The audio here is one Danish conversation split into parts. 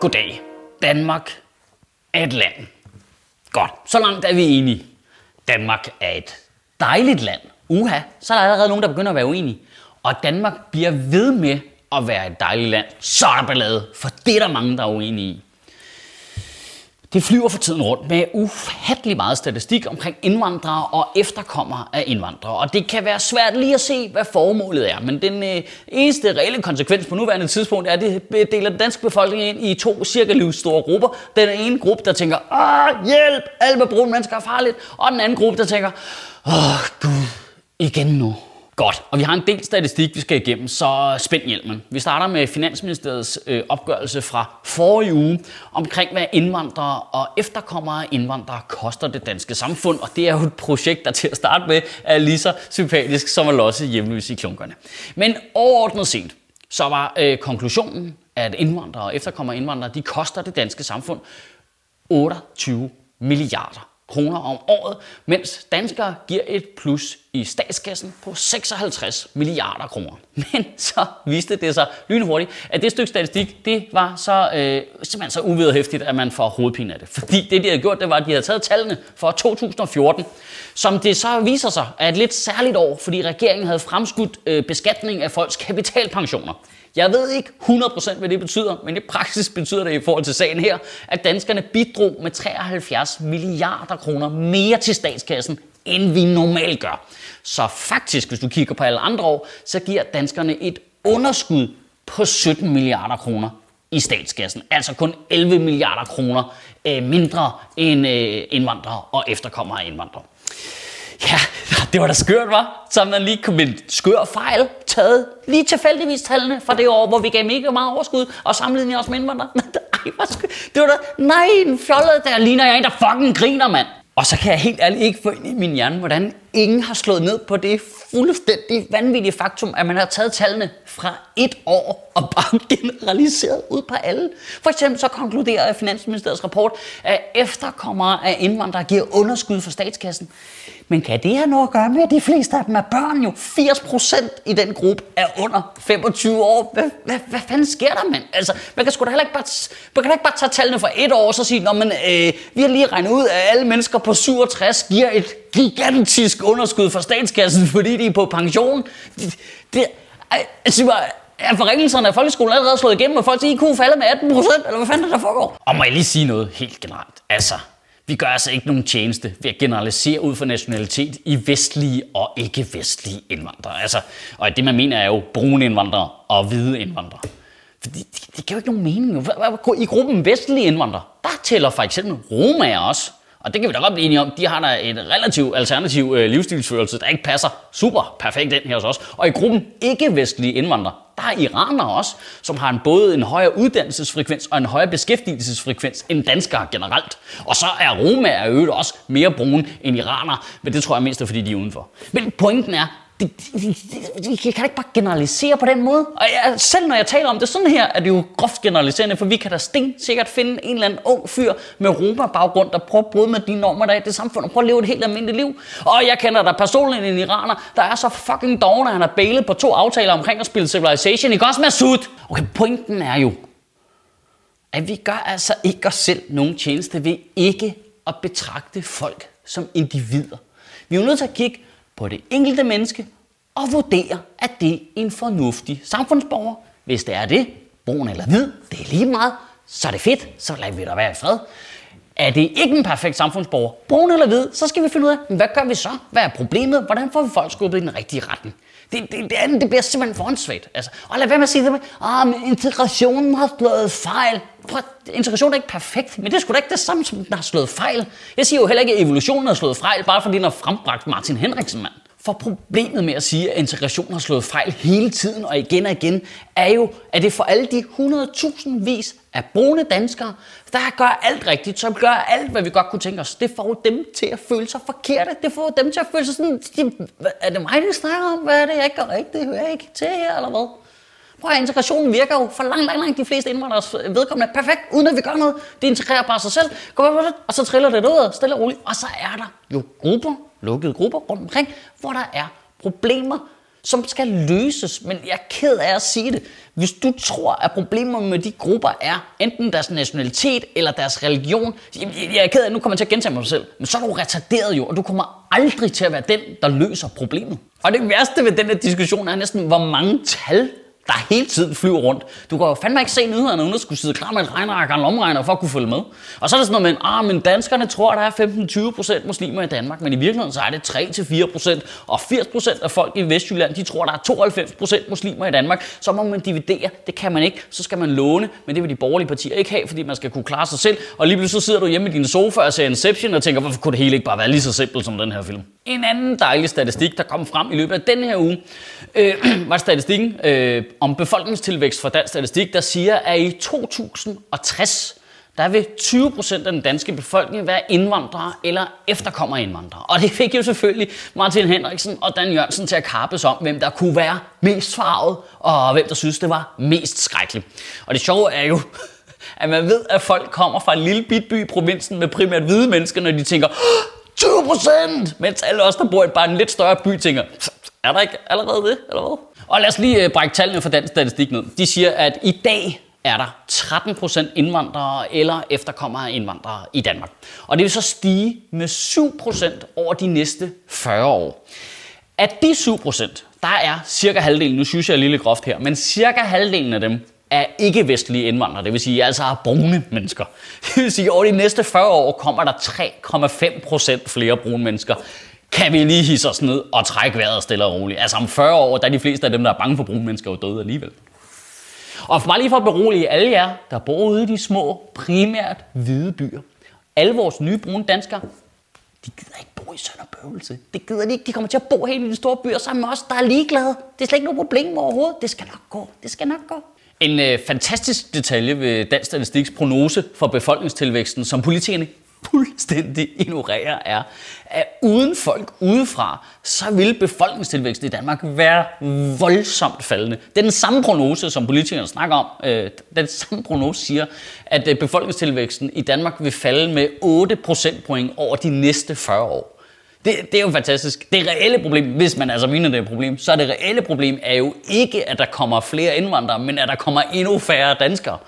Goddag. Danmark er et land. Godt, så langt er vi enige. Danmark er et dejligt land. Uha, så er der allerede nogen, der begynder at være uenige. Og Danmark bliver ved med at være et dejligt land. Så er der ballade, for det er der mange, der er uenige i. Det flyver for tiden rundt med ufattelig meget statistik omkring indvandrere og efterkommere af indvandrere. Og det kan være svært lige at se, hvad formålet er. Men den øh, eneste reelle konsekvens på nuværende tidspunkt er, at det deler den danske befolkning ind i to cirka livsstore grupper. Den ene gruppe, der tænker, Åh, hjælp, alle med brune mennesker er farligt. Og den anden gruppe, der tænker, åh gud, igen nu. Godt, og vi har en del statistik, vi skal igennem, så spænd hjelmen. Vi starter med Finansministeriets øh, opgørelse fra forrige uge omkring, hvad indvandrere og efterkommere indvandrere koster det danske samfund. Og det er jo et projekt, der til at starte med er lige så sympatisk som at losse hjemløse i klunkerne. Men overordnet set, så var øh, konklusionen, at indvandrere og efterkommere indvandrere, de koster det danske samfund 28 milliarder kroner om året, mens danskere giver et plus i statskassen på 56 milliarder kroner. Men så viste det sig lynhurtigt, at det stykke statistik, det var så, øh, simpelthen så uvederhæftigt, at man får hovedpine af det. Fordi det, de havde gjort, det var, at de havde taget tallene for 2014, som det så viser sig er et lidt særligt år, fordi regeringen havde fremskudt øh, beskatning af folks kapitalpensioner. Jeg ved ikke 100% hvad det betyder, men i praksis betyder det i forhold til sagen her, at danskerne bidrog med 73 milliarder kroner mere til statskassen, end vi normalt gør. Så faktisk, hvis du kigger på alle andre år, så giver danskerne et underskud på 17 milliarder kroner i statskassen. Altså kun 11 milliarder kroner øh, mindre end øh, indvandrere og efterkommere af indvandrere. Ja, det var da skørt, var. Så man lige kom en skør fejl taget lige tilfældigvis tallene fra det år, hvor vi gav mega meget overskud og sammenlignede os med indvandrere. Ej, skørt. Det var da, nej, en fjollet, der ligner jeg en, der fucking griner, mand. Og så kan jeg helt ærligt ikke få ind i min hjerne, hvordan ingen har slået ned på det fuldstændig vanvittige faktum, at man har taget tallene fra et år og bare generaliseret ud på alle. For eksempel så konkluderer Finansministeriets rapport, at efterkommere af indvandrere giver underskud for statskassen. Men kan det have noget at gøre med, at de fleste af dem er børn jo? 80 procent i den gruppe er under 25 år. Hvad, hvad, hvad fanden sker der, mand? Altså, man kan sgu da heller ikke bare, man kan ikke bare tage tallene fra et år og så sige, Nå, men, øh, vi har lige regnet ud, at alle mennesker på 67 giver et gigantisk underskud for statskassen, fordi de er på pension. Det, det, altså, er forringelserne af folkeskolen allerede slået igennem, og folks IQ falder med 18 procent, eller hvad fanden der foregår? Og må jeg lige sige noget helt generelt? Altså, vi gør altså ikke nogen tjeneste ved at generalisere ud fra nationalitet i vestlige og ikke-vestlige indvandrere. Altså, og det man mener er jo brune indvandrere og hvide indvandrere. Fordi det, det, giver jo ikke nogen mening. I gruppen vestlige indvandrere, der tæller for eksempel romaer også. Og det kan vi da godt blive enige om. De har da en relativ alternativ øh, livsstilsførelse, der ikke passer super perfekt ind her hos os. Og i gruppen ikke-vestlige indvandrere, der er iranere også, som har en, både en højere uddannelsesfrekvens og en højere beskæftigelsesfrekvens end danskere generelt. Og så er romaer øvrigt også mere brune end iranere, men det tror jeg mest er, fordi de er udenfor. Men pointen er, det, det, jeg kan ikke bare generalisere på den måde. Og jeg, selv når jeg taler om det sådan her, er det jo groft generaliserende, for vi kan da sten sikkert finde en eller anden ung fyr med Roma-baggrund, der prøver at bryde med de normer, der er i det samfund, og prøver at leve et helt almindeligt liv. Og jeg kender der personligt en iraner, der er så fucking doven, at han har bailet på to aftaler omkring at spille Civilization. Ikke også med Sud? Okay, pointen er jo, at vi gør altså ikke os selv nogen tjeneste ved ikke at betragte folk som individer. Vi er jo nødt til at kigge på det enkelte menneske og vurdere, at det er en fornuftig samfundsborger. Hvis det er det, brun eller hvid, det er lige meget, så er det fedt, så lader vi da være i fred. Er det ikke en perfekt samfundsborger, brun eller hvid, så skal vi finde ud af, hvad gør vi så? Hvad er problemet? Hvordan får vi folk skubbet i den rigtige retning? Det, det, det, andet, det bliver simpelthen for åndssvagt. Altså, og lad være med at sige det med, ah, men integrationen har slået fejl. Prøv, integration er ikke perfekt, men det er sgu da ikke det samme, som den har slået fejl. Jeg siger jo heller ikke, at evolutionen har slået fejl, bare fordi den har frembragt Martin Henriksen, mand. For problemet med at sige, at integration har slået fejl hele tiden og igen og igen, er jo, at det for alle de 100.000 vis af brune danskere, der gør alt rigtigt, som gør alt, hvad vi godt kunne tænke os. Det får dem til at føle sig forkerte. Det får dem til at føle sig sådan, de, er det mig, de snakker om? Hvad er det, jeg ikke gør rigtigt? Hører jeg ikke til her, eller hvad? Prøv at integrationen virker jo for langt, langt, langt de fleste indvandrere vedkommende perfekt, uden at vi gør noget. De integrerer bare sig selv, og så triller det ud, stille og roligt. Og så er der jo grupper, lukkede grupper rundt omkring, hvor der er problemer, som skal løses. Men jeg er ked af at sige det. Hvis du tror, at problemer med de grupper er enten deres nationalitet eller deres religion, jeg er ked af, nu kommer jeg til at gentage mig selv, men så er du retarderet jo, og du kommer aldrig til at være den, der løser problemet. Og det værste ved den her diskussion er næsten, hvor mange tal der hele tiden flyver rundt. Du kan jo fandme ikke se nyhederne, uden at skulle sidde klar med et regneark og en lomregner for at kunne følge med. Og så er det sådan noget med, ah, men danskerne tror, at der er 15-20% muslimer i Danmark, men i virkeligheden så er det 3-4%, og 80% af folk i Vestjylland, de tror, der er 92% muslimer i Danmark. Så må man dividere, det kan man ikke, så skal man låne, men det vil de borgerlige partier ikke have, fordi man skal kunne klare sig selv. Og lige pludselig så sidder du hjemme i din sofa og ser Inception og tænker, hvorfor kunne det hele ikke bare være lige så simpelt som den her film? En anden dejlig statistik, der kom frem i løbet af den her uge, øh, var statistikken øh, om befolkningstilvækst fra Dansk Statistik, der siger, at i 2060, der vil 20% af den danske befolkning være indvandrere eller efterkommere indvandrere. Og det fik jo selvfølgelig Martin Henriksen og Dan Jørgensen til at kappes om, hvem der kunne være mest farvet, og hvem der synes, det var mest skrækkeligt. Og det sjove er jo, at man ved, at folk kommer fra en lille bitby i provinsen med primært hvide mennesker, når de tænker, 20 procent! Mens alle os, der bor i bare en lidt større by, tænker, er der ikke allerede det, eller hvad? Og lad os lige øh, brække tallene for den statistik ned. De siger, at i dag er der 13 procent indvandrere eller efterkommere af indvandrere i Danmark. Og det vil så stige med 7 procent over de næste 40 år. Af de 7 procent, der er cirka halvdelen, nu synes jeg er lille groft her, men cirka halvdelen af dem er ikke-vestlige indvandrere, det vil sige altså af brune mennesker. Det vil sige, at over de næste 40 år kommer der 3,5 procent flere brune mennesker kan vi lige hisse os ned og trække vejret stille og roligt. Altså om 40 år, der er de fleste af dem, der er bange for brune mennesker, jo døde alligevel. Og for bare lige for at berolige alle jer, der bor ude i de små, primært hvide byer. Alle vores nye brune danskere, de gider ikke bo i Sønderbøvelse. Det gider de ikke. De kommer til at bo helt i de store byer sammen med os, der er ligeglade. Det er slet ikke noget problem overhovedet. Det skal nok gå. Det skal nok gå. En øh, fantastisk detalje ved Dansk Statistiks prognose for befolkningstilvæksten, som politikerne fuldstændig ignorerer, er, at uden folk udefra, så vil befolkningstilvæksten i Danmark være voldsomt faldende. Det er den samme prognose, som politikerne snakker om. Øh, den samme prognose siger, at øh, befolkningstilvæksten i Danmark vil falde med 8 procentpoint over de næste 40 år. Det, det er jo fantastisk. Det reelle problem, hvis man altså mener, det er et problem, så er det reelle problem er jo ikke, at der kommer flere indvandrere, men at der kommer endnu færre danskere.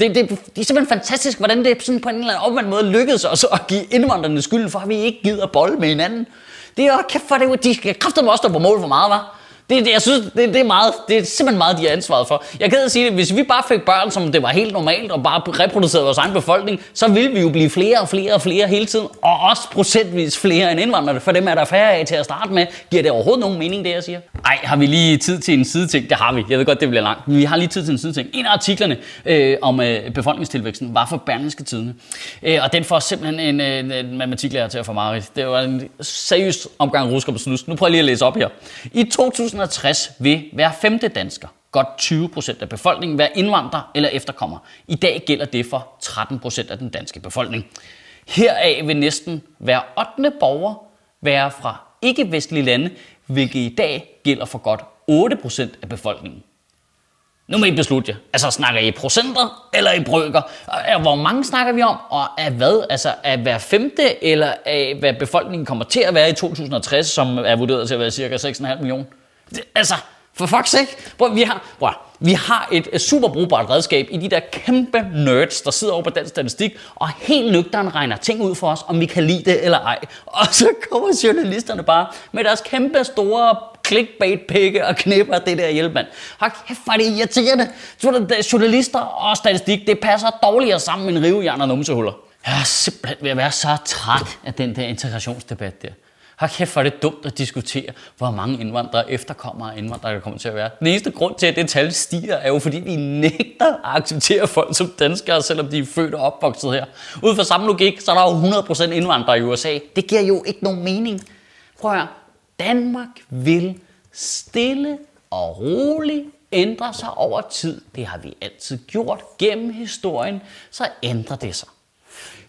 Det, det, det er simpelthen fantastisk, hvordan det sådan på en eller anden måde lykkedes os at give indvandrerne skylden for, at vi ikke gider bold med hinanden. Det er jo kæft for det, de skal kraftedeme også stå på mål for meget, var. Det, det, jeg synes, det, det, er meget, det er simpelthen meget, de er ansvaret for. Jeg kan sige det, hvis vi bare fik børn, som det var helt normalt, og bare reproducerede vores egen befolkning, så ville vi jo blive flere og flere og flere hele tiden, og også procentvis flere end indvandrere, for dem er der færre af til at starte med. Giver det overhovedet nogen mening, det jeg siger? Nej, har vi lige tid til en sideting? Det har vi. Jeg ved godt, det bliver langt, men vi har lige tid til en sideting. En af artiklerne øh, om øh, befolkningstilvæksten var for Berlingske Tidene, øh, og den får simpelthen en, øh, en, en matematiklærer til at få meget. Det var en seriøs omgang rusker på snus. Nu prøver jeg lige at læse op her. I 2000 1960 vil hver femte dansker, godt 20 procent af befolkningen, være indvandrer eller efterkommer. I dag gælder det for 13 procent af den danske befolkning. Heraf vil næsten hver 8. borger være fra ikke-vestlige lande, hvilket i dag gælder for godt 8 procent af befolkningen. Nu må I beslutte jer. Altså, snakker I i procenter eller i brøker? Hvor mange snakker vi om? Og af hvad? Altså, af hver femte, eller af hvad befolkningen kommer til at være i 2060, som er vurderet til at være cirka 6,5 millioner? Det, altså, for fuck's sake. Bro, vi har, bro, vi har et super brugbart redskab i de der kæmpe nerds, der sidder over på den statistik, og helt nøgteren regner ting ud for os, om vi kan lide det eller ej. Og så kommer journalisterne bare med deres kæmpe store clickbait-pikke og knipper det der hjælpemand. Hold kæft, hvor er det irriterende. Journalister og statistik, det passer dårligere sammen end rivejern og numsehuller. Jeg er simpelthen ved at være så træt af den der integrationsdebat der. Har kæft, for det dumt at diskutere, hvor mange indvandrere efterkommere af indvandrere, der kommer til at være. Den eneste grund til, at det tal stiger, er jo fordi, vi nægter at acceptere folk som danskere, selvom de er født og opvokset her. Ud fra samme logik, så er der jo 100% indvandrere i USA. Det giver jo ikke nogen mening. Prøv at høre. Danmark vil stille og roligt ændre sig over tid. Det har vi altid gjort gennem historien, så ændrer det sig.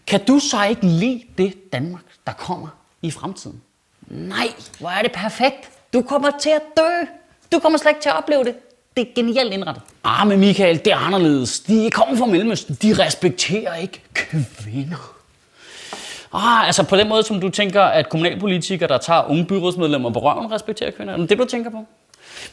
Kan du så ikke lide det Danmark, der kommer i fremtiden? Nej, hvor er det perfekt. Du kommer til at dø. Du kommer slet ikke til at opleve det. Det er genialt indrettet. Ah, men Michael, det er anderledes. De kommer fra Mellemøsten. De respekterer ikke kvinder. Ah, altså på den måde, som du tænker, at kommunalpolitikere, der tager unge byrådsmedlemmer på røven, respekterer kvinder. Er det det, du tænker på?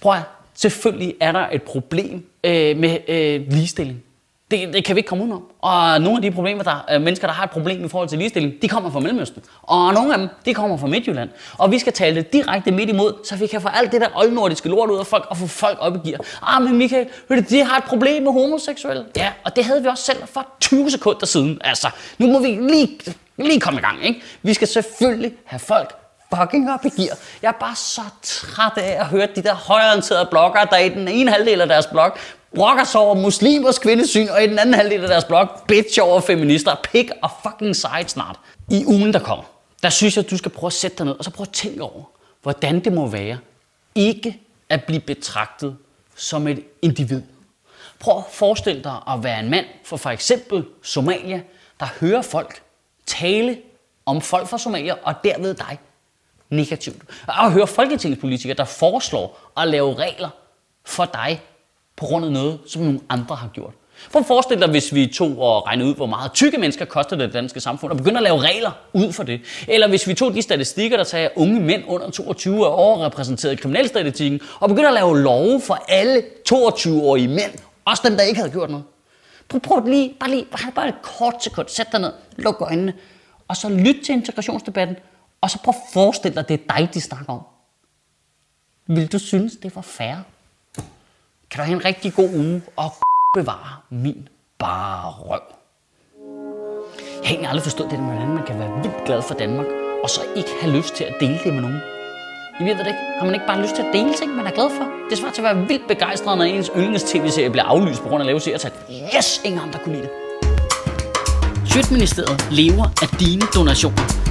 Prøv at, selvfølgelig er der et problem øh, med øh, ligestilling. Det, det kan vi ikke komme udenom. Og nogle af de problemer, der er mennesker, der har et problem i forhold til ligestilling, de kommer fra Mellemøsten. Og nogle af dem, de kommer fra Midtjylland. Og vi skal tale det direkte midt imod, så vi kan få alt det der oldnordiske lort ud af folk og få folk op i gear. Ah, men Michael, du, de har et problem med homoseksuelle. Ja, og det havde vi også selv for 20 sekunder siden. Altså, nu må vi lige, lige komme i gang, ikke? Vi skal selvfølgelig have folk fucking op i gear. Jeg er bare så træt af at høre de der højorienterede bloggere, der i den ene halvdel af deres blog brokker sig over muslimers kvindesyn, og i den anden halvdel af deres blog bitch over feminister. Pick og fucking side snart. I ugen, der kommer, der synes jeg, at du skal prøve at sætte dig ned, og så prøve at tænke over, hvordan det må være ikke at blive betragtet som et individ. Prøv at forestille dig at være en mand fra for eksempel Somalia, der hører folk tale om folk fra Somalia, og derved dig negativt. Og at høre folketingspolitikere, der foreslår at lave regler for dig, på grund af noget, som nogle andre har gjort. Prøv at forestille dig, hvis vi tog og regnede ud, hvor meget tykke mennesker koster det danske samfund, og begyndte at lave regler ud for det. Eller hvis vi tog de statistikker, der tager unge mænd under 22 år overrepræsenteret i kriminalstatistikken, og begyndte at lave love for alle 22-årige mænd, også dem, der ikke havde gjort noget. Prøv, prøv lige, bare lige, bare, bare et kort sekund, sæt dig ned, luk øjnene, og så lyt til integrationsdebatten, og så prøv at forestille dig, at det er dig, de snakker om. Vil du synes, det var fair? Kan du have en rigtig god uge og bevare min bare røv. Jeg har egentlig aldrig forstået det, hvordan man kan være vildt glad for Danmark, og så ikke have lyst til at dele det med nogen. I ved det ikke. Har man ikke bare lyst til at dele ting, man er glad for? Det svarer til at være vildt begejstret, når ens yndlings tv-serie bliver aflyst på grund af lave seertal. Yes, ingen andre kunne lide det. Sjøtministeriet lever af dine donationer.